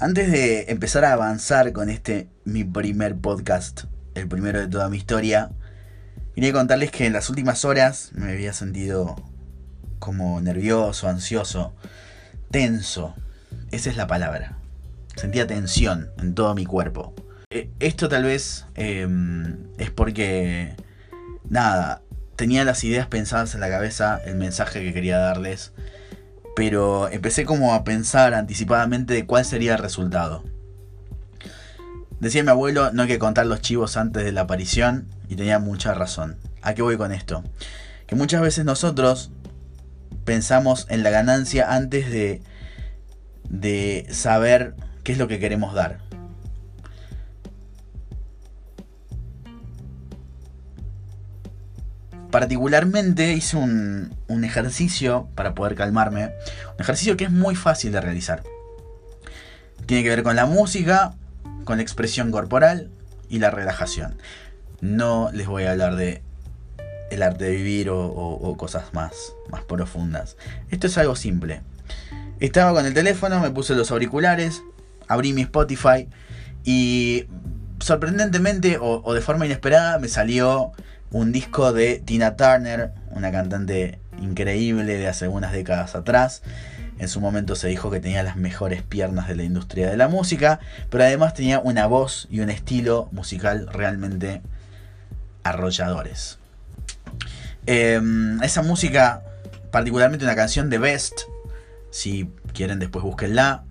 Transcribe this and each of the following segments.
Antes de empezar a avanzar con este mi primer podcast, el primero de toda mi historia, quería contarles que en las últimas horas me había sentido como nervioso, ansioso, tenso. Esa es la palabra. Sentía tensión en todo mi cuerpo. Eh, esto tal vez em, es porque, nada, tenía las ideas pensadas en la cabeza, el mensaje que quería darles pero empecé como a pensar anticipadamente de cuál sería el resultado. Decía mi abuelo, no hay que contar los chivos antes de la aparición, y tenía mucha razón. ¿A qué voy con esto? Que muchas veces nosotros pensamos en la ganancia antes de, de saber qué es lo que queremos dar. Particularmente hice un, ejercicio para poder calmarme. Un ejercicio que es muy fácil de realizar. Tiene que ver con la música, con la expresión corporal y la relajación. No les voy a hablar de el arte de vivir o, cosas más, más profundas. Esto es algo simple. Estaba con el teléfono, me puse los auriculares, abrí mi Spotify y sorprendentemente o de forma inesperada me salió un disco de Tina Turner, una cantante increíble de hace unas décadas atrás. En su momento se dijo que tenía las mejores piernas de la industria de la música, pero además tenía una voz y un estilo musical realmente arrolladores. Em, esa música, particularmente una canción de Best, si quieren después búsquenla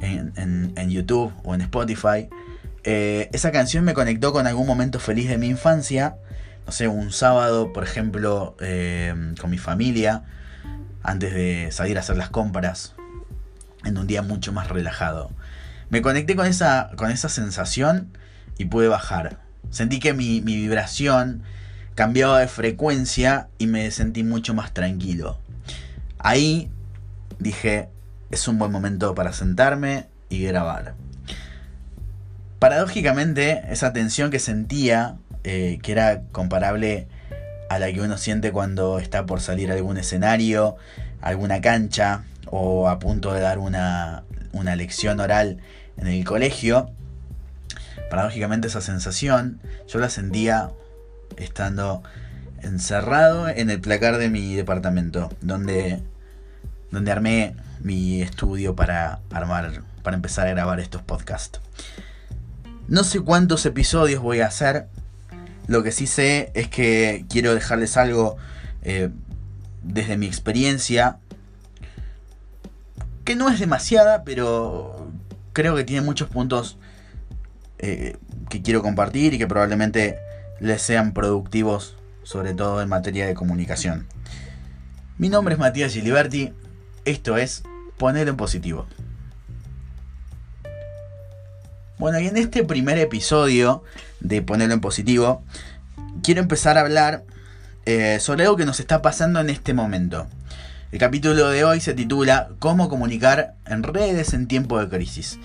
en, YouTube o en Spotify. Eh, esa canción me conectó con algún momento feliz de mi infancia no sé, un sábado, por ejemplo, eh, con mi familia, antes de salir a hacer las compras, en un día mucho más relajado. Me conecté con esa, con esa sensación y pude bajar. Sentí que mi, mi vibración cambiaba de frecuencia y me sentí mucho más tranquilo. Ahí dije, es un buen momento para sentarme y grabar. Paradójicamente, esa tensión que sentía eh, que era comparable a la que uno siente cuando está por salir a algún escenario, alguna cancha o a punto de dar una, una lección oral en el colegio. Paradójicamente esa sensación yo la sentía estando encerrado en el placar de mi departamento, donde, donde armé mi estudio para armar, para empezar a grabar estos podcasts. No sé cuántos episodios voy a hacer, lo que sí sé es que quiero dejarles algo eh, desde mi experiencia, que no es demasiada, pero creo que tiene muchos puntos eh, que quiero compartir y que probablemente les sean productivos, sobre todo en materia de comunicación. Mi nombre es Matías Giliberti, esto es Poner en Positivo. Bueno, y en este primer episodio de Ponerlo en Positivo, quiero empezar a hablar eh, sobre algo que nos está pasando en este momento. El capítulo de hoy se titula Cómo comunicar en redes en tiempo de crisis.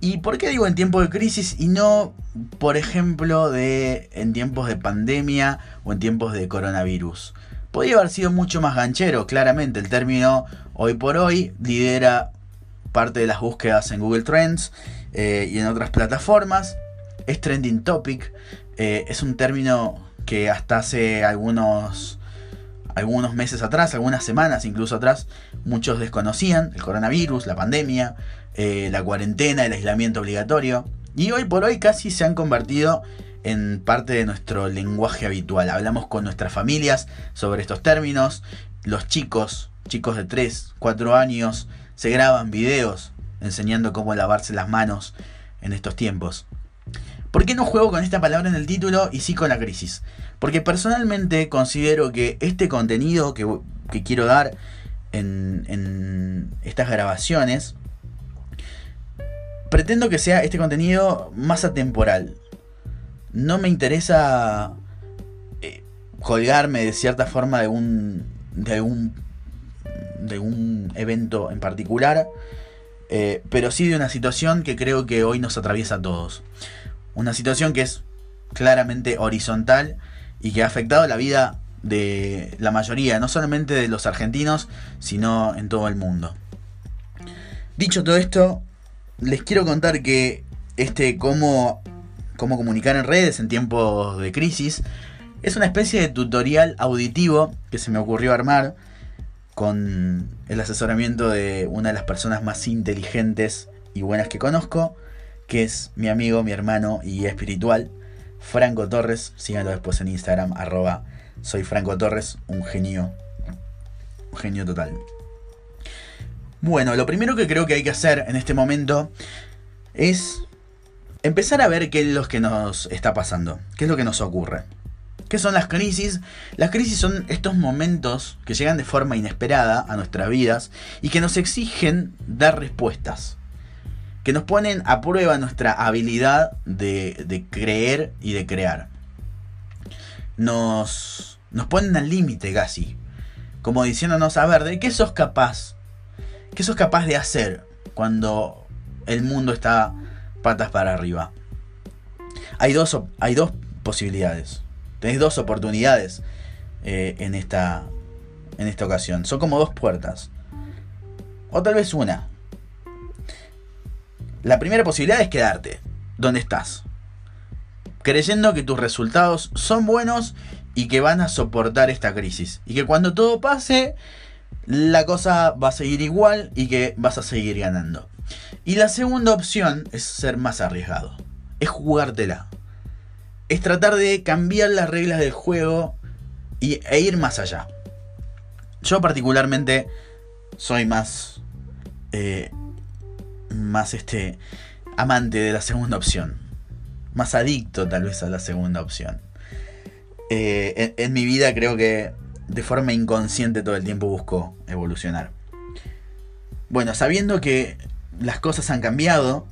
¿Y por qué digo en tiempo de crisis y no, por ejemplo, de en tiempos de pandemia o en tiempos de coronavirus? Podría haber sido mucho más ganchero, claramente. El término hoy por hoy lidera parte de las búsquedas en Google Trends eh, y en otras plataformas. Es trending topic. Eh, es un término que hasta hace algunos, algunos meses atrás, algunas semanas incluso atrás, muchos desconocían. El coronavirus, la pandemia, eh, la cuarentena, el aislamiento obligatorio. Y hoy por hoy casi se han convertido en parte de nuestro lenguaje habitual. Hablamos con nuestras familias sobre estos términos. Los chicos, chicos de 3, 4 años, se graban videos enseñando cómo lavarse las manos en estos tiempos. ¿Por qué no juego con esta palabra en el título y sí con la crisis? Porque personalmente considero que este contenido que, quiero dar en, en estas grabaciones, pretendo que sea este contenido más atemporal. No me interesa eh, colgarme de cierta forma de un, de un, de un evento en particular eh, pero sí de una situación que creo que hoy nos atraviesa a todos. Una situación que es claramente horizontal y que ha afectado la vida de la mayoría, no solamente de los argentinos, sino en todo el mundo. Dicho todo esto, les quiero contar que este cómo, cómo comunicar en redes en tiempos de crisis es una especie de tutorial auditivo que se me ocurrió armar con el asesoramiento de una de las personas más inteligentes y buenas que conozco, que es mi amigo, mi hermano y espiritual, Franco Torres. Síganlo después en Instagram, arroba soy Franco Torres, un genio, un genio total. Bueno, lo primero que creo que hay que hacer en este momento es empezar a ver qué es lo que nos está pasando, qué es lo que nos ocurre. ¿Qué son las crisis? Las crisis son estos momentos que llegan de forma inesperada a nuestras vidas y que nos exigen dar respuestas. Que nos ponen a prueba nuestra habilidad de, creer y de crear. Nos, nos ponen al límite casi. Como diciéndonos, a ver, ¿de qué sos capaz? ¿Qué sos capaz de hacer cuando el mundo está patas para arriba? Hay dos, hay dos posibilidades. Tenés dos oportunidades eh, en, esta, en esta ocasión. Son como dos puertas. O tal vez una. La primera posibilidad es quedarte donde estás. Creyendo que tus resultados son buenos y que van a soportar esta crisis. Y que cuando todo pase, la cosa va a seguir igual y que vas a seguir ganando. Y la segunda opción es ser más arriesgado. Es jugártela es tratar de cambiar las reglas del juego y, e ir más allá. Yo particularmente soy más... Eh, más este... amante de la segunda opción. Más adicto tal vez a la segunda opción. Eh, en, en mi vida creo que de forma inconsciente todo el tiempo busco evolucionar. Bueno, sabiendo que las cosas han cambiado,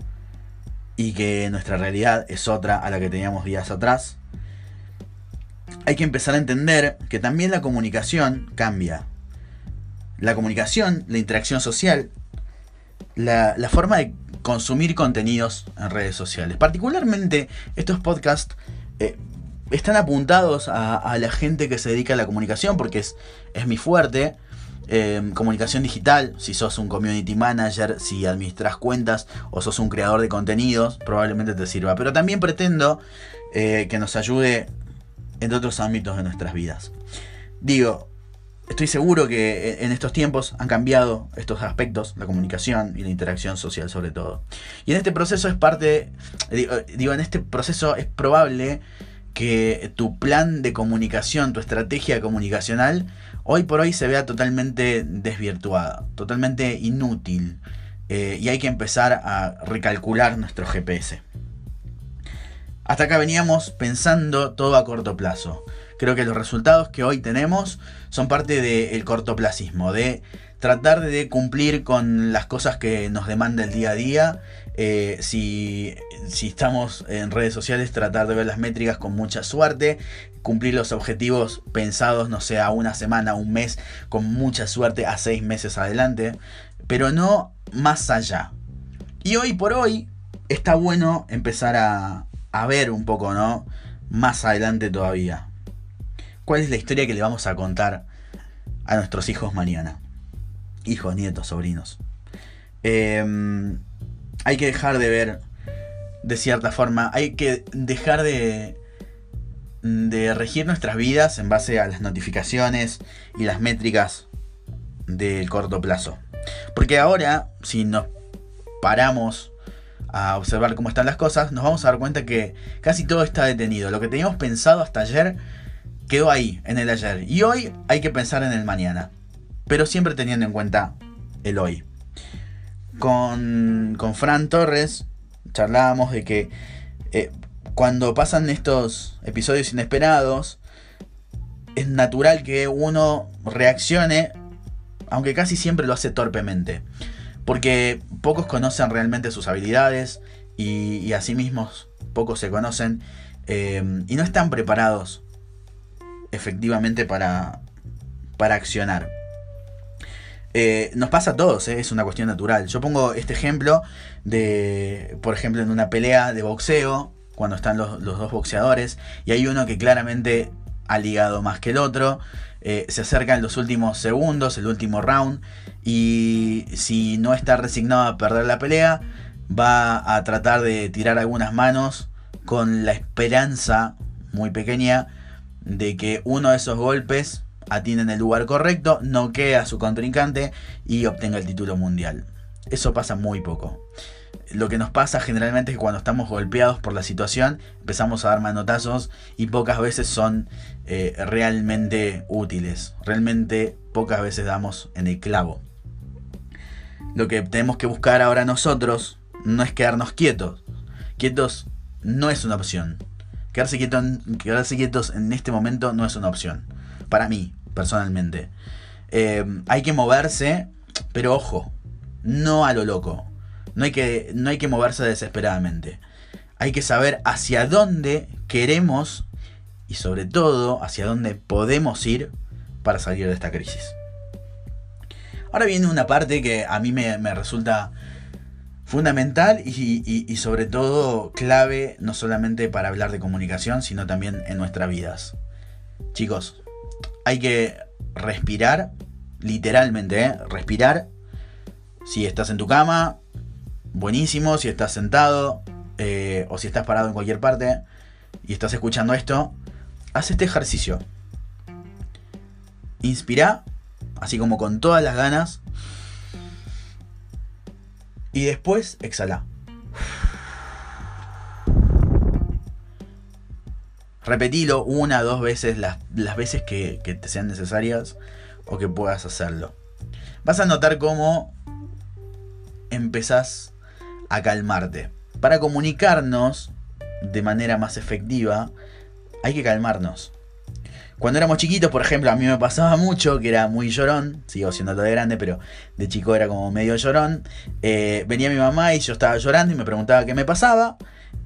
y que nuestra realidad es otra a la que teníamos días atrás, hay que empezar a entender que también la comunicación cambia. La comunicación, la interacción social, la, forma de consumir contenidos en redes sociales. Particularmente estos podcasts eh, están apuntados a, la gente que se dedica a la comunicación porque es, es mi fuerte. Em, comunicación digital, si sos un community manager, si administras cuentas o sos un creador de contenidos, probablemente te sirva. Pero también pretendo eh, que nos ayude en otros ámbitos de nuestras vidas. Digo, estoy seguro que en estos tiempos han cambiado estos aspectos, la comunicación y la interacción social sobre todo. Y en este proceso es parte, digo, en este proceso es probable que tu plan de comunicación, tu estrategia comunicacional, hoy por hoy se vea totalmente desvirtuada, totalmente inútil. Eh, y hay que empezar a recalcular nuestro GPS. Hasta acá veníamos pensando todo a corto plazo. Creo que los resultados que hoy tenemos son parte del cortoplacismo, de tratar de cumplir con las cosas que nos demanda el día a día. Eh, si, si estamos en redes sociales, tratar de ver las métricas con mucha suerte, cumplir los objetivos pensados, no sé, a una semana, un mes, con mucha suerte, a seis meses adelante, pero no más allá. Y hoy por hoy está bueno empezar a, a ver un poco, ¿no? Más adelante todavía. ¿Cuál es la historia que le vamos a contar a nuestros hijos mañana? hijos, nietos, sobrinos. Em, hay que dejar de ver de cierta forma, hay que dejar de, de regir nuestras vidas en base a las notificaciones y las métricas del corto plazo. Porque ahora, si nos paramos a observar cómo están las cosas, nos vamos a dar cuenta que casi todo está detenido. Lo que teníamos pensado hasta ayer quedó ahí, en el ayer. Y hoy hay que pensar en el mañana pero siempre teniendo en cuenta el hoy. Con, con Fran Torres charlábamos de que eh, cuando pasan estos episodios inesperados, es natural que uno reaccione, aunque casi siempre lo hace torpemente. Porque pocos conocen realmente sus habilidades y, y a sí mismos pocos se conocen eh, y no están preparados efectivamente para, para accionar. Eh, nos pasa a todos, eh, es una cuestión natural. Yo pongo este ejemplo de, por ejemplo, en una pelea de boxeo, cuando están los, dos boxeadores, y hay uno que claramente ha ligado más que el otro, eh, se acerca en los últimos segundos, el último round, y si no está resignado a perder la pelea, va a tratar de tirar algunas manos con la esperanza muy pequeña de que uno de esos golpes atienda en el lugar correcto, noquee a su contrincante y obtenga el título mundial. Eso pasa muy poco. Lo que nos pasa generalmente es que cuando estamos golpeados por la situación empezamos a dar manotazos y pocas veces son eh, realmente útiles. Realmente pocas veces damos en el clavo. Lo que tenemos que buscar ahora nosotros no es quedarnos quietos. Quietos no es una opción. Quedarse, quietos en este momento no es una opción. Para mí, personalmente. Eh, hay que moverse, pero ojo, no a lo loco. No hay, que, no hay que moverse desesperadamente. Hay que saber hacia dónde queremos y sobre todo hacia dónde podemos ir para salir de esta crisis. Ahora viene una parte que a mí me, resulta fundamental y, sobre todo clave no solamente para hablar de comunicación, sino también en nuestras vidas. Chicos, hay que respirar, literalmente, ¿eh? respirar. Si estás en tu cama, buenísimo. Si estás sentado eh, o si estás parado en cualquier parte y estás escuchando esto, haz este ejercicio. Inspira, así como con todas las ganas. Y después exhala. Repetilo una o dos veces las, veces que, que, te sean necesarias o que puedas hacerlo. Vas a notar cómo empezás a calmarte. Para comunicarnos de manera más efectiva, hay que calmarnos. Cuando éramos chiquitos, por ejemplo, a mí me pasaba mucho que era muy llorón, sigo siendo todo de grande, pero de chico era como medio llorón. Eh, venía mi mamá y yo estaba llorando y me preguntaba qué me pasaba.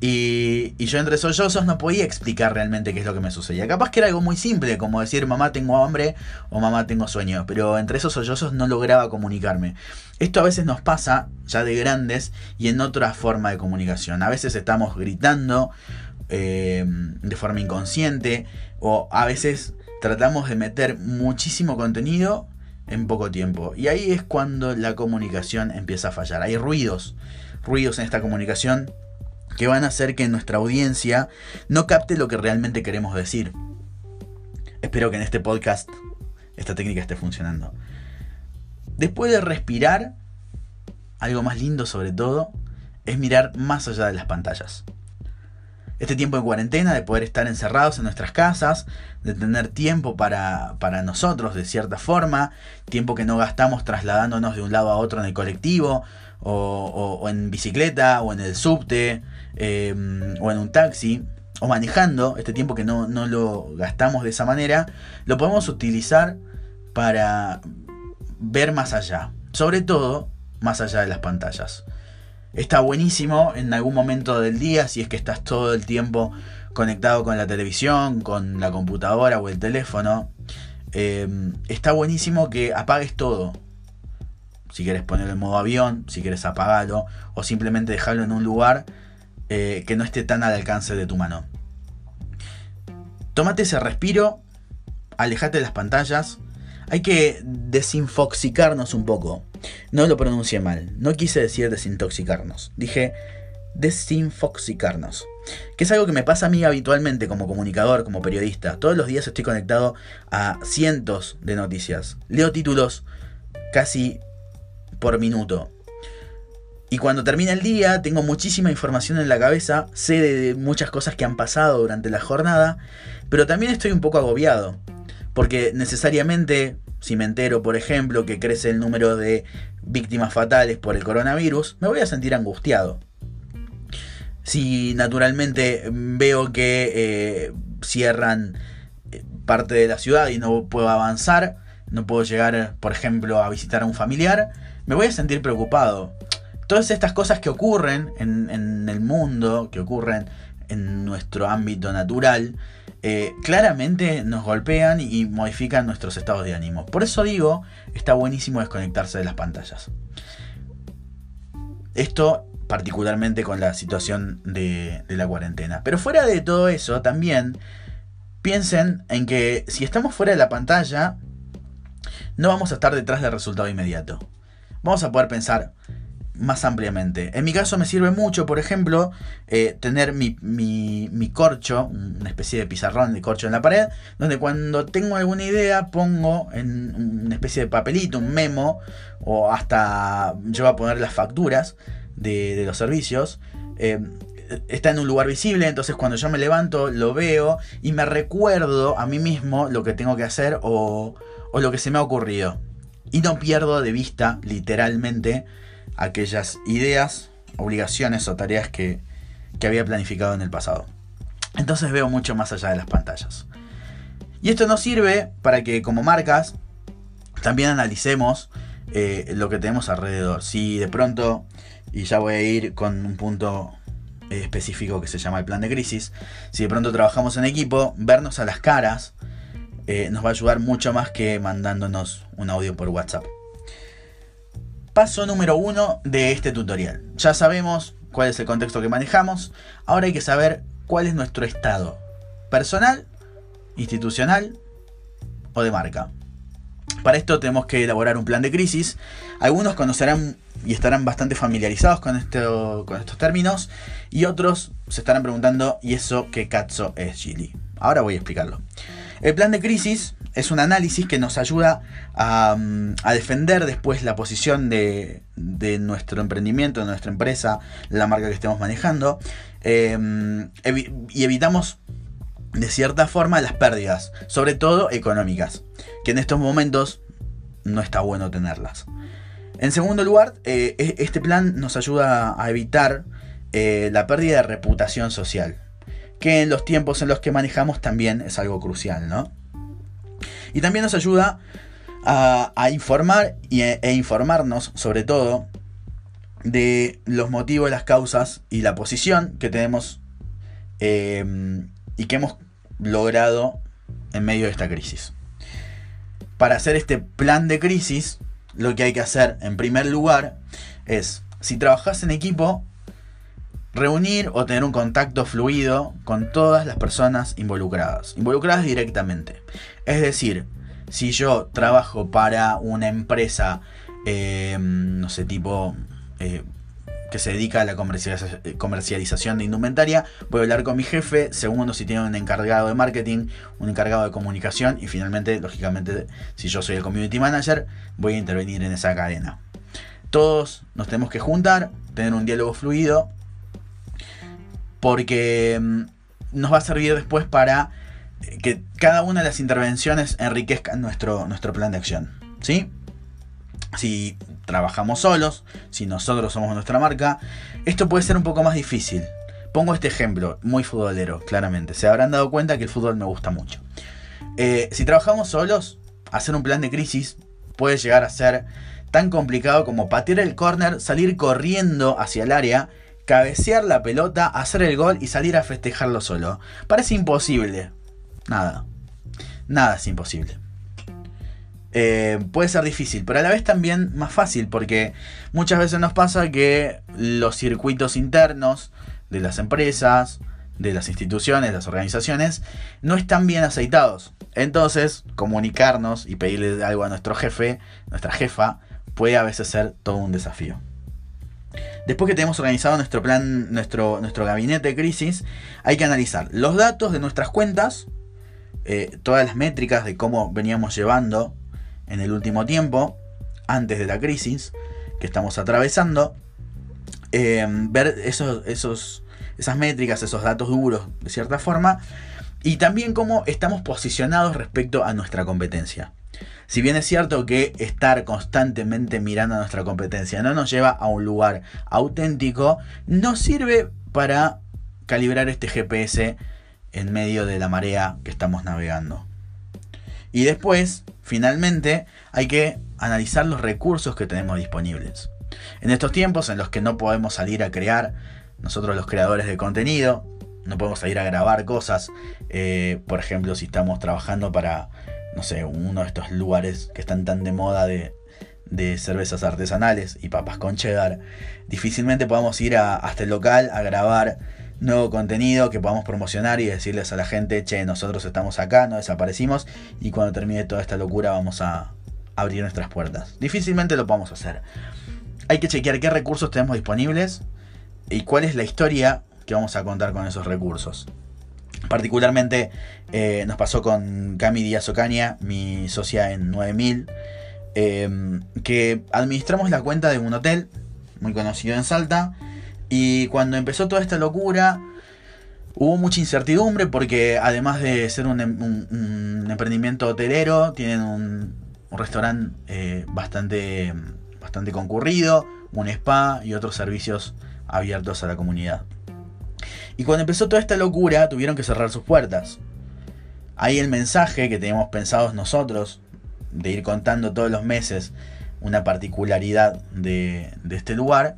Y, yo entre sollozos no podía explicar realmente qué es lo que me sucedía. Capaz que era algo muy simple, como decir mamá tengo hambre o mamá tengo sueño, pero entre esos sollozos no lograba comunicarme. Esto a veces nos pasa ya de grandes y en otra forma de comunicación. A veces estamos gritando eh, de forma inconsciente o a veces tratamos de meter muchísimo contenido en poco tiempo. Y ahí es cuando la comunicación empieza a fallar. Hay ruidos, ruidos en esta comunicación que van a hacer que nuestra audiencia no capte lo que realmente queremos decir. Espero que en este podcast esta técnica esté funcionando. Después de respirar, algo más lindo sobre todo, es mirar más allá de las pantallas. Este tiempo de cuarentena, de poder estar encerrados en nuestras casas, de tener tiempo para, para nosotros de cierta forma, tiempo que no gastamos trasladándonos de un lado a otro en el colectivo, o, en bicicleta, o en el subte, em, o en un taxi, o manejando, este tiempo que no, no lo gastamos de esa manera, lo podemos utilizar para ver más allá. Sobre todo, más allá de las pantallas. Está buenísimo en algún momento del día, si es que estás todo el tiempo conectado con la televisión, con la computadora o el teléfono. Em, está buenísimo que apagues todo. Si quieres ponerlo en modo avión, si quieres apagarlo o simplemente dejarlo en un lugar eh, que no esté tan al alcance de tu mano. Tómate ese respiro, alejate de las pantallas. Hay que desinfoxicarnos un poco. No lo pronuncié mal. No quise decir desintoxicarnos. Dije desinfoxicarnos. Que es algo que me pasa a mí habitualmente como comunicador, como periodista. Todos los días estoy conectado a cientos de noticias. Leo títulos casi por minuto. Y cuando termina el día, tengo muchísima información en la cabeza, sé de muchas cosas que han pasado durante la jornada, pero también estoy un poco agobiado, porque necesariamente, si me entero, por ejemplo, que crece el número de víctimas fatales por el coronavirus, me voy a sentir angustiado. Si naturalmente veo que eh, cierran eh, parte de la ciudad y no puedo avanzar, no puedo llegar, por ejemplo, a visitar a un familiar, me voy a sentir preocupado. Todas estas cosas que ocurren en, el mundo, que ocurren en nuestro ámbito natural, eh, claramente nos golpean y modifican nuestros estados de ánimo. Por eso digo, está buenísimo desconectarse de las pantallas. Esto particularmente con la situación de, de la cuarentena. Pero fuera de todo eso, también piensen en que si estamos fuera de la pantalla, no vamos a estar detrás del resultado inmediato vamos a poder pensar, más ampliamente. En mi caso me sirve mucho, por ejemplo, eh, tener mi, mi, corcho, una especie de pizarrón de corcho en la pared, donde cuando tengo alguna idea pongo en una especie de papelito, un memo, o hasta yo voy a poner las facturas de, los servicios. Eh, está en un lugar visible, entonces cuando yo me levanto lo veo y me recuerdo a mí mismo lo que tengo que hacer o, o lo que se me ha ocurrido. Y no pierdo de vista literalmente aquellas ideas, obligaciones o tareas que, había planificado en el pasado. Entonces veo mucho más allá de las pantallas. Y esto nos sirve para que como marcas también analicemos eh, lo que tenemos alrededor. Si de pronto, y ya voy a ir con un punto eh, específico que se llama el plan de crisis, si de pronto trabajamos en equipo, vernos a las caras eh, nos va a ayudar mucho más que mandándonos un audio por WhatsApp. Paso número uno de este tutorial. Ya sabemos cuál es el contexto que manejamos. Ahora hay que saber cuál es nuestro estado. Personal, institucional o de marca. Para esto tenemos que elaborar un plan de crisis. Algunos conocerán y estarán bastante familiarizados con, con estos términos. Y otros se estarán preguntando, ¿y eso qué cazzo es, Gili? Ahora voy a explicarlo. El plan de crisis es un análisis que nos ayuda a, defender después la posición de, nuestro emprendimiento, de nuestra empresa, la marca que estemos manejando. Em, y evitamos de cierta forma las pérdidas, sobre todo económicas, que en estos momentos no está bueno tenerlas. En segundo lugar, eh, e, este plan nos ayuda a evitar eh, la pérdida de reputación social, que en los tiempos en los que manejamos también es algo crucial, ¿no? Y también nos ayuda a, informar e, e, informarnos sobre todo de los motivos, las causas y la posición que tenemos em, y que hemos logrado en medio de esta crisis. Para hacer este plan de crisis, lo que hay que hacer en primer lugar es, si trabajas en equipo, reunir o tener un contacto fluido con todas las personas involucradas, involucradas directamente. Es decir, si yo trabajo para una empresa, eh, no sé, tipo... Eh, que se dedica a la comercialización de indumentaria, voy a hablar con mi jefe, segundo si tiene un encargado de marketing, un encargado de comunicación y finalmente, lógicamente, si yo soy el community manager, voy a intervenir en esa cadena. Todos nos tenemos que juntar, tener un diálogo fluido, porque mm, nos va a servir después para que cada una de las intervenciones enriquezca nuestro, nuestro plan de acción. ¿Sí? Si trabajamos solos, si nosotros somos nuestra marca, esto puede ser un poco más difícil. Pongo este ejemplo, muy futbolero, claramente. Se habrán dado cuenta que el fútbol me gusta mucho. Eh, si trabajamos solos, hacer un plan de crisis puede llegar a ser tan complicado como patear el córner, salir corriendo hacia el área, cabecear la pelota, hacer el gol y salir a festejarlo solo. Parece imposible, Nada. Nada es imposible. Eh, puede ser difícil, pero a la vez también más fácil, porque muchas veces nos pasa que los circuitos internos de las empresas, de las instituciones, las organizaciones, no están bien aceitados. Entonces, comunicarnos y pedirle algo a nuestro jefe, nuestra jefa, puede a veces ser todo un desafío. Después que tenemos organizado nuestro plan, nuestro, nuestro gabinete de crisis, hay que analizar los datos de nuestras cuentas, eh, todas las métricas de cómo veníamos llevando en el último tiempo, antes de la crisis que estamos atravesando, eh, ver esos, esos, esas métricas, esos datos duros de cierta forma, y también cómo estamos posicionados respecto a nuestra competencia. Si bien es cierto que estar constantemente mirando a nuestra competencia no nos lleva a un lugar auténtico, nos sirve para calibrar este GPS en medio de la marea que estamos navegando. Y después, finalmente, hay que analizar los recursos que tenemos disponibles. En estos tiempos en los que no podemos salir a crear, nosotros los creadores de contenido, no podemos salir a grabar cosas, eh, por ejemplo, si estamos trabajando para, no sé, uno de estos lugares que están tan de moda de, de cervezas artesanales y papas con cheddar, difícilmente podamos ir hasta el local a grabar nuevo contenido que podamos promocionar y decirles a la gente, che, nosotros estamos acá, no desaparecimos y cuando termine toda esta locura vamos a abrir nuestras puertas. Difícilmente lo podemos hacer. hay que chequear qué recursos tenemos disponibles y cuál es la historia que vamos a contar con esos recursos. Particularmente eh, nos pasó con Cami Díaz Ocaña, mi socia en 9000, eh, que administramos la cuenta de un hotel muy conocido en Salta. Y cuando empezó toda esta locura, hubo mucha incertidumbre porque además de ser un, em, emprendimiento hotelero, tienen un, restaurante eh, bastante, bastante concurrido, un spa y otros servicios abiertos a la comunidad. Y cuando empezó toda esta locura, tuvieron que cerrar sus puertas. Ahí el mensaje que teníamos pensados nosotros, de ir contando todos los meses una particularidad de, este lugar,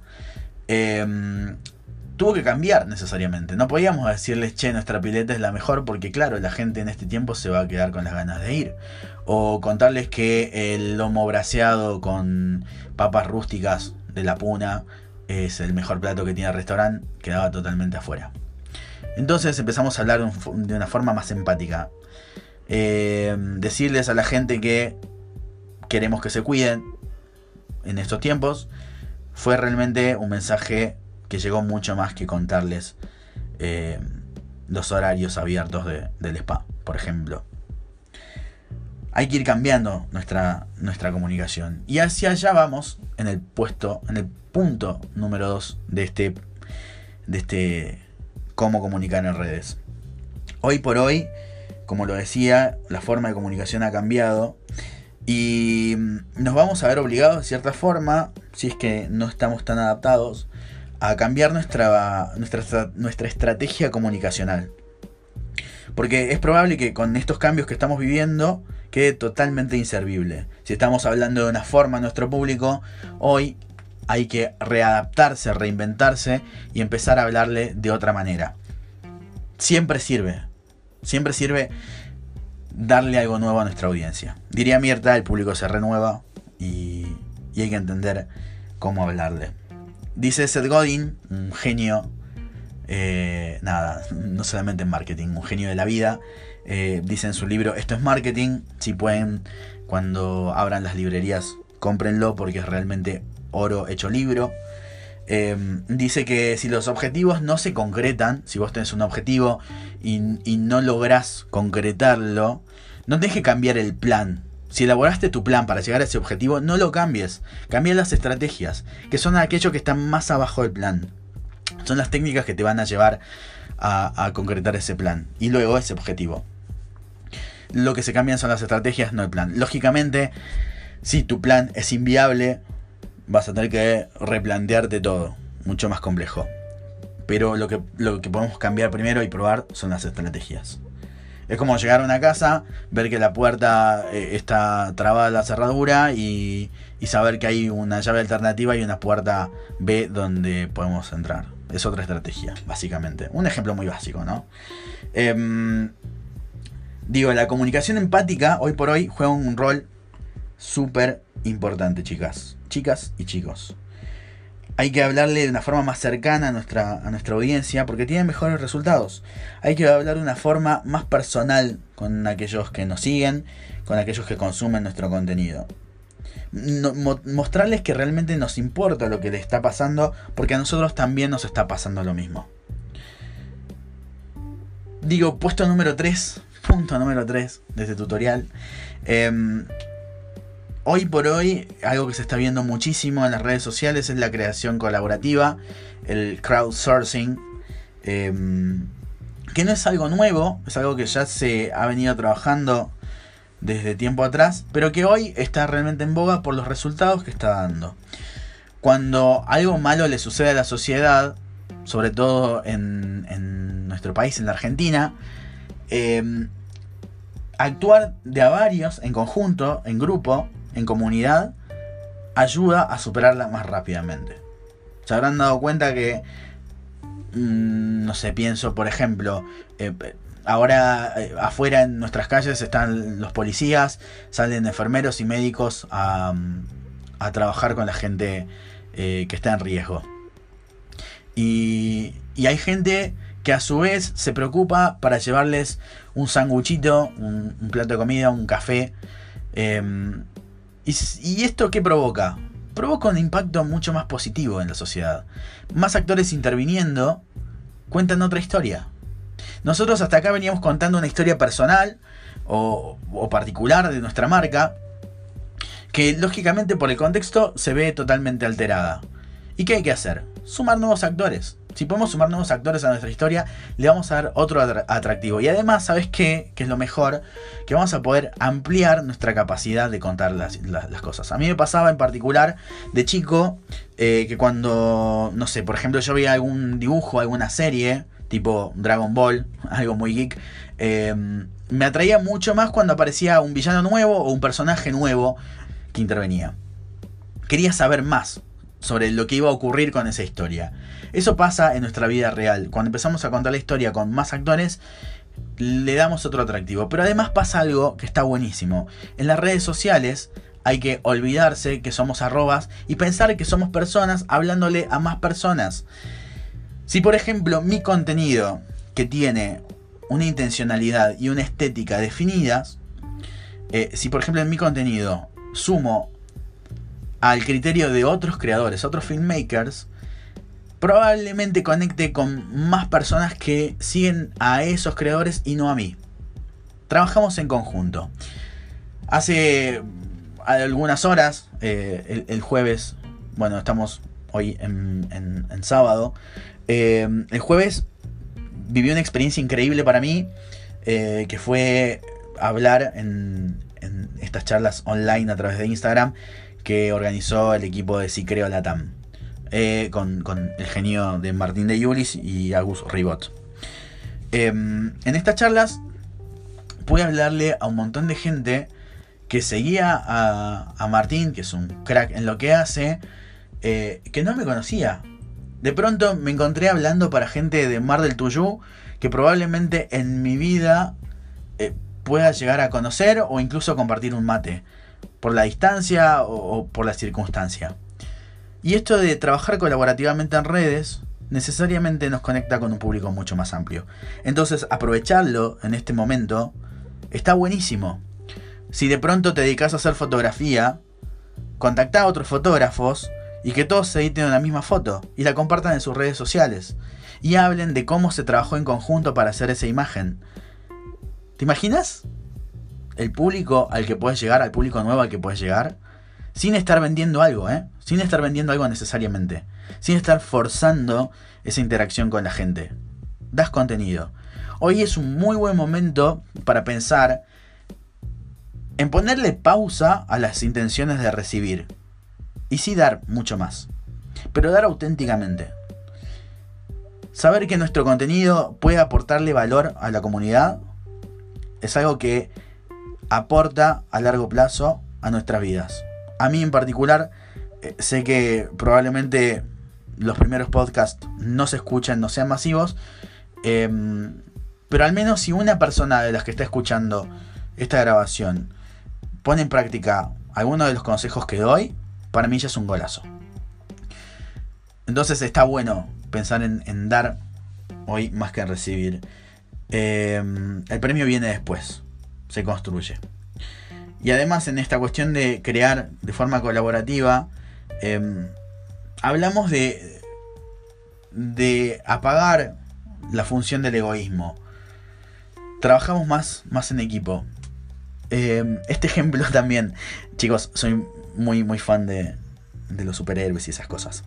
em, tuvo que cambiar necesariamente. No podíamos decirles, che, nuestra pileta es la mejor, porque claro, la gente en este tiempo se va a quedar con las ganas de ir. O contarles que el lomo braseado con papas rústicas de la puna es el mejor plato que tiene el restaurante, quedaba totalmente afuera. Entonces empezamos a hablar de una forma más empática. Eh, decirles a la gente que queremos que se cuiden en estos tiempos fue realmente un mensaje que llegó mucho más que contarles eh, los horarios abiertos del spa, por ejemplo. Hay que ir cambiando nuestra, nuestra comunicación. Y hacia allá vamos en el puesto, en el punto número 2 de este, de este cómo comunicar en redes. Hoy por hoy, como lo decía, la forma de comunicación ha cambiado y nos vamos a ver obligados de cierta forma, si es que no estamos tan adaptados, a cambiar nuestra, nuestra, nuestra estrategia comunicacional. Porque es probable que con estos cambios que estamos viviendo quede totalmente inservible. Si estamos hablando de una forma a nuestro público, hoy hay que readaptarse, reinventarse y empezar a hablarle de otra manera. Siempre sirve, siempre sirve darle algo nuevo a nuestra audiencia. Diría Mirta, el público se renueva y, hay que entender cómo hablarle. Dice Seth Godin, un genio, eh, nada, no solamente en marketing, un genio de la vida. Eh, dice en su libro, esto es marketing, si pueden, cuando abran las librerías, cómprenlo porque es realmente oro hecho libro. Em, dice que si los objetivos no se concretan, si vos tenés un objetivo y, no lográs concretarlo, no tenés que cambiar el plan. Si elaboraste tu plan para llegar a ese objetivo, no lo cambies. Cambia las estrategias, que son aquello que están más abajo del plan. Son las técnicas que te van a llevar a concretar ese plan y luego ese objetivo. Lo que se cambian son las estrategias, no el plan. Lógicamente, si tu plan es inviable, vas a tener que replantearte todo, mucho más complejo. Pero lo que, lo que podemos cambiar primero y probar son las estrategias. Es como llegar a una casa, ver que la puerta eh, está trabada la cerradura y, y, saber que hay una llave alternativa y una puerta B donde podemos entrar. Es otra estrategia, básicamente. Un ejemplo muy básico, ¿no? Em, digo, la comunicación empática hoy por hoy juega un rol súper importante, chicas chicas y chicos. Hay que hablarle de una forma más cercana a nuestra, a nuestra audiencia porque tiene mejores resultados. Hay que hablar de una forma más personal con aquellos que nos siguen, con aquellos que consumen nuestro contenido. mostrarles que realmente nos importa lo que les está pasando porque a nosotros también nos está pasando lo mismo. Digo, puesto número 3, punto número 3 de este tutorial. Em, hoy por hoy, algo que se está viendo muchísimo en las redes sociales es la creación colaborativa, el crowdsourcing, em, que no es algo nuevo, es algo que ya se ha venido trabajando desde tiempo atrás, pero que hoy está realmente en boga por los resultados que está dando. Cuando algo malo le sucede a la sociedad, sobre todo en, nuestro país, en la Argentina, em, actuar de a varios, en conjunto, en grupo, en comunidad ayuda a superarla más rápidamente. Se habrán dado cuenta que, mm, no sé, pienso, por ejemplo, eh, ahora eh, afuera en nuestras calles están los policías, salen enfermeros y médicos a, a trabajar con la gente eh, que está en riesgo. Y, y, hay gente que a su vez se preocupa para llevarles un sanguchito, un, un plato de comida, un café. ¿Y, esto qué provoca? provoca un impacto mucho más positivo en la sociedad. Más actores interviniendo cuentan otra historia. Nosotros hasta acá veníamos contando una historia personal o, o particular de nuestra marca, que lógicamente por el contexto se ve totalmente alterada. ¿Y qué hay que hacer? Sumar nuevos actores. Si podemos sumar nuevos actores a nuestra historia, le vamos a dar otro atractivo. Y además, ¿sabes qué? Que es lo mejor, que vamos a poder ampliar nuestra capacidad de contar las, cosas. A mí me pasaba en particular de chico eh, que cuando, no sé, por ejemplo, yo veía algún dibujo, alguna serie, tipo Dragon Ball, algo muy geek, em, me atraía mucho más cuando aparecía un villano nuevo o un personaje nuevo que intervenía. Quería saber más sobre lo que iba a ocurrir con esa historia. Eso pasa en nuestra vida real. Cuando empezamos a contar la historia con más actores, le damos otro atractivo. Pero además pasa algo que está buenísimo. En las redes sociales hay que olvidarse que somos arrobas y pensar que somos personas hablándole a más personas. Si por ejemplo mi contenido que tiene una intencionalidad y una estética definidas, eh, si por ejemplo en mi contenido sumo al criterio de otros creadores, otros filmmakers, probablemente conecte con más personas que siguen a esos creadores y no a mí. Trabajamos en conjunto. Hace algunas horas, eh, el, jueves, bueno, estamos hoy en, sábado, eh, el jueves viví una experiencia increíble para mí, eh, que fue hablar en, en estas charlas online a través de Instagram que organizó el equipo de Sicreo Latam. Eh, con, el genio de Martín de Yulis y Agus Ribot. Em, en estas charlas pude hablarle a un montón de gente que seguía a, Martín, que es un crack en lo que hace, eh, que no me conocía. De pronto me encontré hablando para gente de Mar del Tuyú que probablemente en mi vida eh, pueda llegar a conocer o incluso compartir un mate, por la distancia o por la circunstancia. Y esto de trabajar colaborativamente en redes necesariamente nos conecta con un público mucho más amplio. Entonces, aprovecharlo en este momento está buenísimo. Si de pronto te dedicas a hacer fotografía, contacta a otros fotógrafos y que todos se editen una misma foto y la compartan en sus redes sociales y hablen de cómo se trabajó en conjunto para hacer esa imagen. ¿Te imaginas? El público al que puedes llegar, al público nuevo al que puedes llegar, sin estar vendiendo algo, ¿eh? Sin estar vendiendo algo necesariamente. Sin estar forzando esa interacción con la gente. Das contenido. Hoy es un muy buen momento para pensar en ponerle pausa a las intenciones de recibir. Y sí dar mucho más. Pero dar auténticamente. Saber que nuestro contenido puede aportarle valor a la comunidad es algo que aporta a largo plazo a nuestras vidas a mí en particular, eh, sé que probablemente los primeros podcasts no se escuchan, no sean masivos, em, pero al menos si una persona de las que está escuchando esta grabación pone en práctica alguno de los consejos que doy, para mí ya es un golazo. Entonces está bueno pensar en, dar hoy más que en recibir. Em, el premio viene después, se construye. Y además en esta cuestión de crear de forma colaborativa, em, hablamos de, de apagar la función del egoísmo. Trabajamos más, más en equipo. Em, este ejemplo también, chicos, soy muy, muy fan de, de los superhéroes y esas cosas.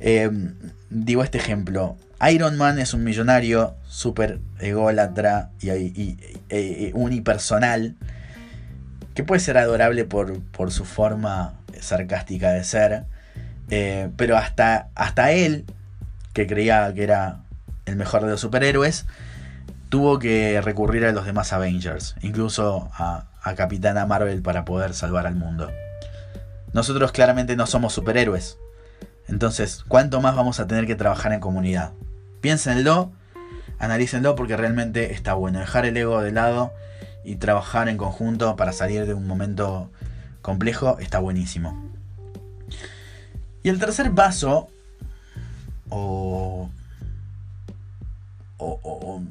Em, digo este ejemplo. Iron Man es un millonario súper ególatra y, y, unipersonal que puede ser adorable por, su forma sarcástica de ser, eh, pero hasta, hasta él, que creía que era el mejor de los superhéroes, tuvo que recurrir a los demás Avengers, incluso a, a Capitana Marvel para poder salvar al mundo. Nosotros claramente no somos superhéroes, entonces, ¿cuánto más vamos a tener que trabajar en comunidad? Piénsenlo, analícenlo porque realmente está bueno. Dejar el ego de lado y trabajar en conjunto para salir de un momento complejo está buenísimo. Y el tercer paso, o, o,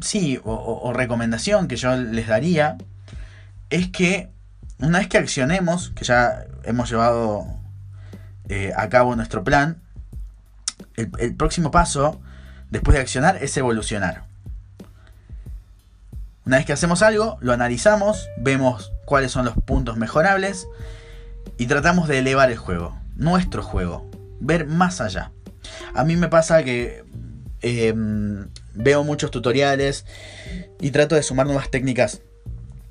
sí, o, recomendación que yo les daría, es que una vez que accionemos, que ya hemos llevado eh, a cabo nuestro plan, el, próximo paso, después de accionar, es evolucionar. Una vez que hacemos algo, lo analizamos, vemos cuáles son los puntos mejorables y tratamos de elevar el juego, nuestro juego, ver más allá. A mí me pasa que em, veo muchos tutoriales y trato de sumar nuevas técnicas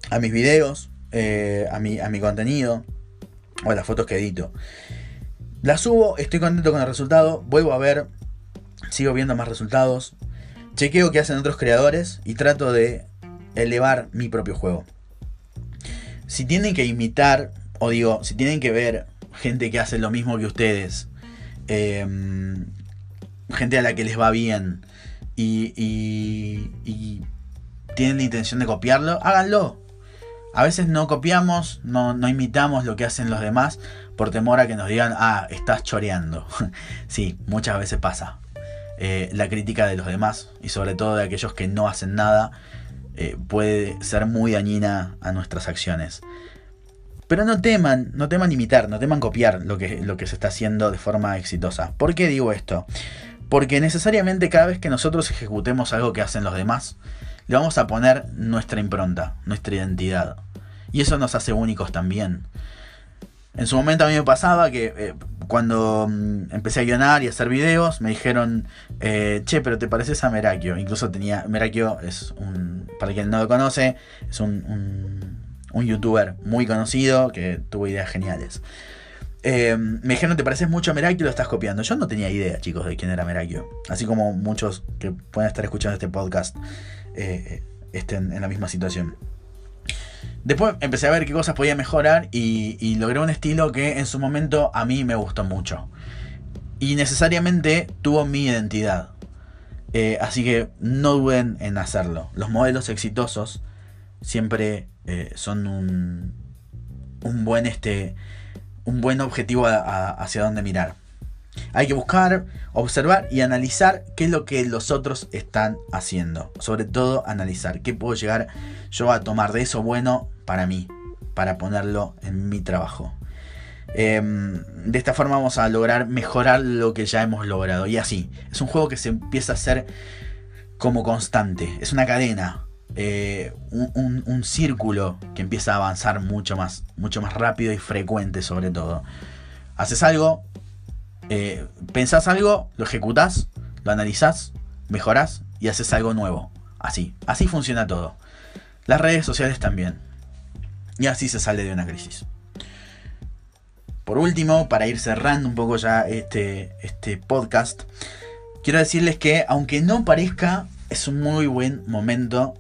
a mis videos, eh, a, mi, a mi contenido o a las fotos que edito. La subo, estoy contento con el resultado, vuelvo a ver, sigo viendo más resultados, chequeo qué hacen otros creadores y trato de elevar mi propio juego. Si tienen que imitar, o digo, si tienen que ver gente que hace lo mismo que ustedes, em, gente a la que les va bien y, y tienen la intención de copiarlo, háganlo. A veces no copiamos, no, imitamos lo que hacen los demás por temor a que nos digan, ah, estás choreando. sí, muchas veces pasa. Eh, la crítica de los demás y sobre todo de aquellos que no hacen nada eh, puede ser muy dañina a nuestras acciones. Pero no teman, no teman imitar, no teman copiar lo que se está haciendo de forma exitosa. ¿Por qué digo esto? Porque necesariamente cada vez que nosotros ejecutemos algo que hacen los demás, le vamos a poner nuestra impronta, nuestra identidad. Y eso nos hace únicos también. En su momento a mí me pasaba que eh, cuando mm, empecé a guionar y a hacer videos, me dijeron, eh, che, pero te pareces a Merakio. Incluso tenía, Merakio es un, para quien no lo conoce, es un, un, youtuber muy conocido que tuvo ideas geniales. Eh, me dijeron, te pareces mucho a Merakio lo estás copiando. Yo no tenía idea, chicos, de quién era Merakio. Así como muchos que pueden estar escuchando este podcast estén en la misma situación. Después empecé a ver qué cosas podía mejorar y, logré un estilo que en su momento a mí me gustó mucho. Y necesariamente tuvo mi identidad. Eh, así que no duden en hacerlo. Los modelos exitosos siempre eh, son un, buen, este, un buen objetivo hacia dónde mirar. Hay que buscar, observar y analizar qué es lo que los otros están haciendo. Sobre todo analizar qué puedo llegar yo a tomar de eso bueno para mí, para ponerlo en mi trabajo. Em, de esta forma vamos a lograr mejorar lo que ya hemos logrado. Y así, es un juego que se empieza a hacer como constante, es una cadena. Eh, un, círculo que empieza a avanzar mucho más, mucho más rápido y frecuente sobre todo. Haces algo, eh, pensás algo, lo ejecutás, lo analizás, mejorás y haces algo nuevo. Así, así funciona todo. Las redes sociales también. Y así se sale de una crisis. Por último, para ir cerrando un poco ya este, este podcast, quiero decirles que aunque no parezca, es un muy buen momento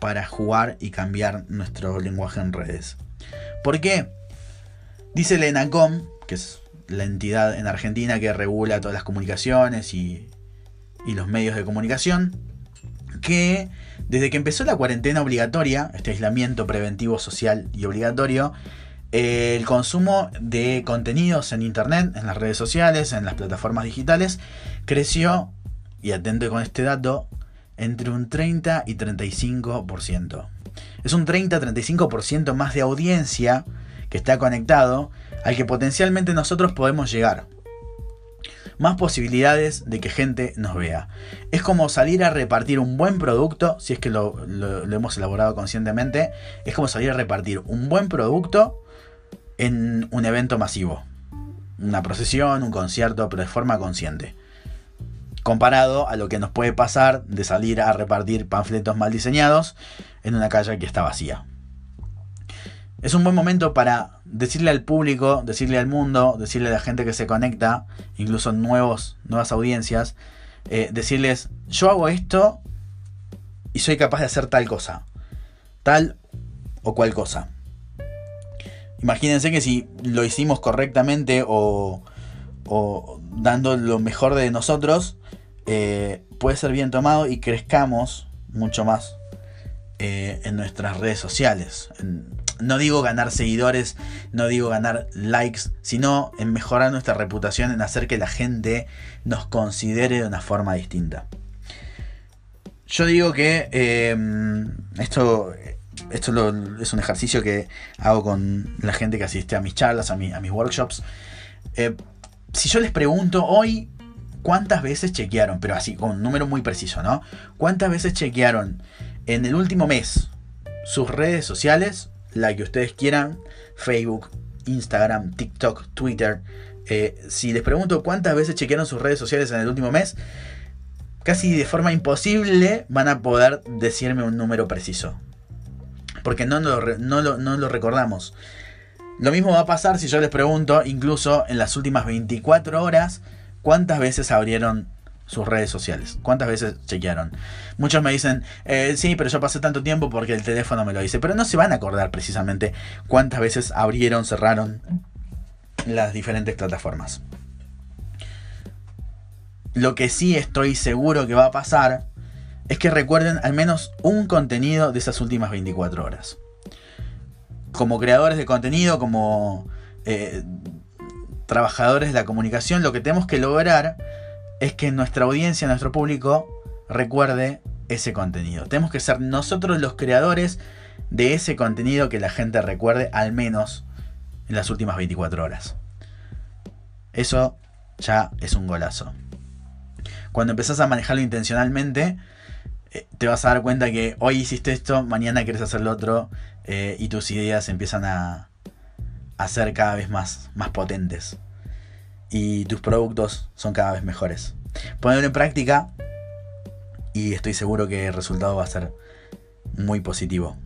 para jugar y cambiar nuestro lenguaje en redes. ¿Por qué? Dice el ENACOM, que es la entidad en Argentina que regula todas las comunicaciones y, los medios de comunicación, que desde que empezó la cuarentena obligatoria, este aislamiento preventivo social y obligatorio, el consumo de contenidos en Internet, en las redes sociales, en las plataformas digitales, creció, y atente con este dato, entre un 30 y 35%. Es un 30-35% más de audiencia que está conectado al que potencialmente nosotros podemos llegar. Más posibilidades de que gente nos vea. Es como salir a repartir un buen producto, si es que lo, hemos elaborado conscientemente, es como salir a repartir un buen producto en un evento masivo. Una procesión, un concierto, pero de forma consciente. Comparado a lo que nos puede pasar de salir a repartir panfletos mal diseñados en una calle que está vacía. Es un buen momento para decirle al público, decirle al mundo, decirle a la gente que se conecta, incluso nuevos, nuevas audiencias, eh, decirles, yo hago esto y soy capaz de hacer tal cosa, tal o cual cosa. Imagínense que si lo hicimos correctamente o, dando lo mejor de nosotros, eh, puede ser bien tomado y crezcamos mucho más eh, en nuestras redes sociales. No digo ganar seguidores, no digo ganar likes, sino en mejorar nuestra reputación, en hacer que la gente nos considere de una forma distinta. Yo digo que eh, esto, esto es un ejercicio que hago con la gente que asiste a mis charlas, a, mis workshops. Eh, si yo les pregunto hoy cuántas veces chequearon, pero así, con un número muy preciso, ¿no? ¿Cuántas veces chequearon en el último mes sus redes sociales, la que ustedes quieran, Facebook, Instagram, TikTok, Twitter? Eh, si les pregunto cuántas veces chequearon sus redes sociales en el último mes, casi de forma imposible van a poder decirme un número preciso. Porque no lo, no lo recordamos. Lo mismo va a pasar si yo les pregunto, incluso en las últimas 24 horas, cuántas veces abrieron sus redes sociales, cuántas veces chequearon. Muchos me dicen, eh, sí, pero yo pasé tanto tiempo porque el teléfono me lo dice, pero no se van a acordar precisamente cuántas veces abrieron, cerraron las diferentes plataformas. Lo que sí estoy seguro que va a pasar es que recuerden al menos un contenido de esas últimas 24 horas. Como creadores de contenido, como eh, trabajadores de la comunicación, lo que tenemos que lograr es que nuestra audiencia, nuestro público, recuerde ese contenido. Tenemos que ser nosotros los creadores de ese contenido que la gente recuerde al menos en las últimas 24 horas. Eso ya es un golazo. Cuando empezás a manejarlo intencionalmente, eh, te vas a dar cuenta que hoy hiciste esto, mañana quieres hacer lo otro eh, y tus ideas empiezan a, a ser cada vez más, más potentes. Y tus productos son cada vez mejores. Ponerlo en práctica y estoy seguro que el resultado va a ser muy positivo.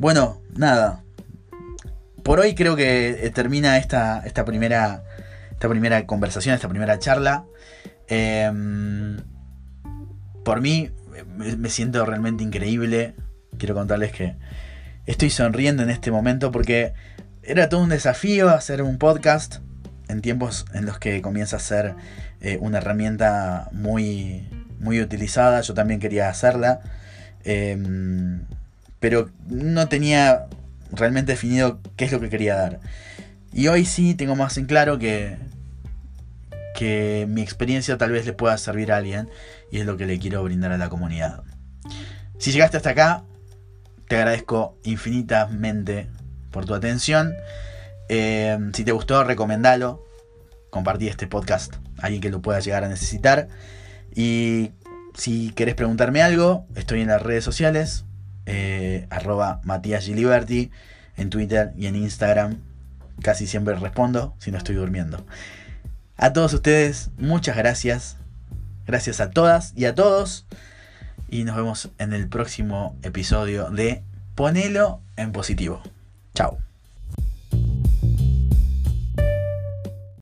Bueno, nada. Por hoy creo que termina esta, esta, primera, esta primera conversación, esta primera charla. Em, por mí me siento realmente increíble. Quiero contarles que estoy sonriendo en este momento porque era todo un desafío hacer un podcast en tiempos en los que comienza a ser eh, una herramienta muy, muy utilizada. Yo también quería hacerla. Em, pero no tenía realmente definido qué es lo que quería dar. Y hoy sí tengo más en claro que, que mi experiencia tal vez le pueda servir a alguien y es lo que le quiero brindar a la comunidad. Si llegaste hasta acá, te agradezco infinitamente por tu atención. Eh, si te gustó, recomendalo. Compartí este podcast a alguien que lo pueda llegar a necesitar. Y si querés preguntarme algo, estoy en las redes sociales. Eh, arroba Matías Giliberti en Twitter y en Instagram. Casi siempre respondo si no estoy durmiendo. A todos ustedes, muchas gracias. Gracias a todas y a todos. Y nos vemos en el próximo episodio de Ponelo en positivo. Chao.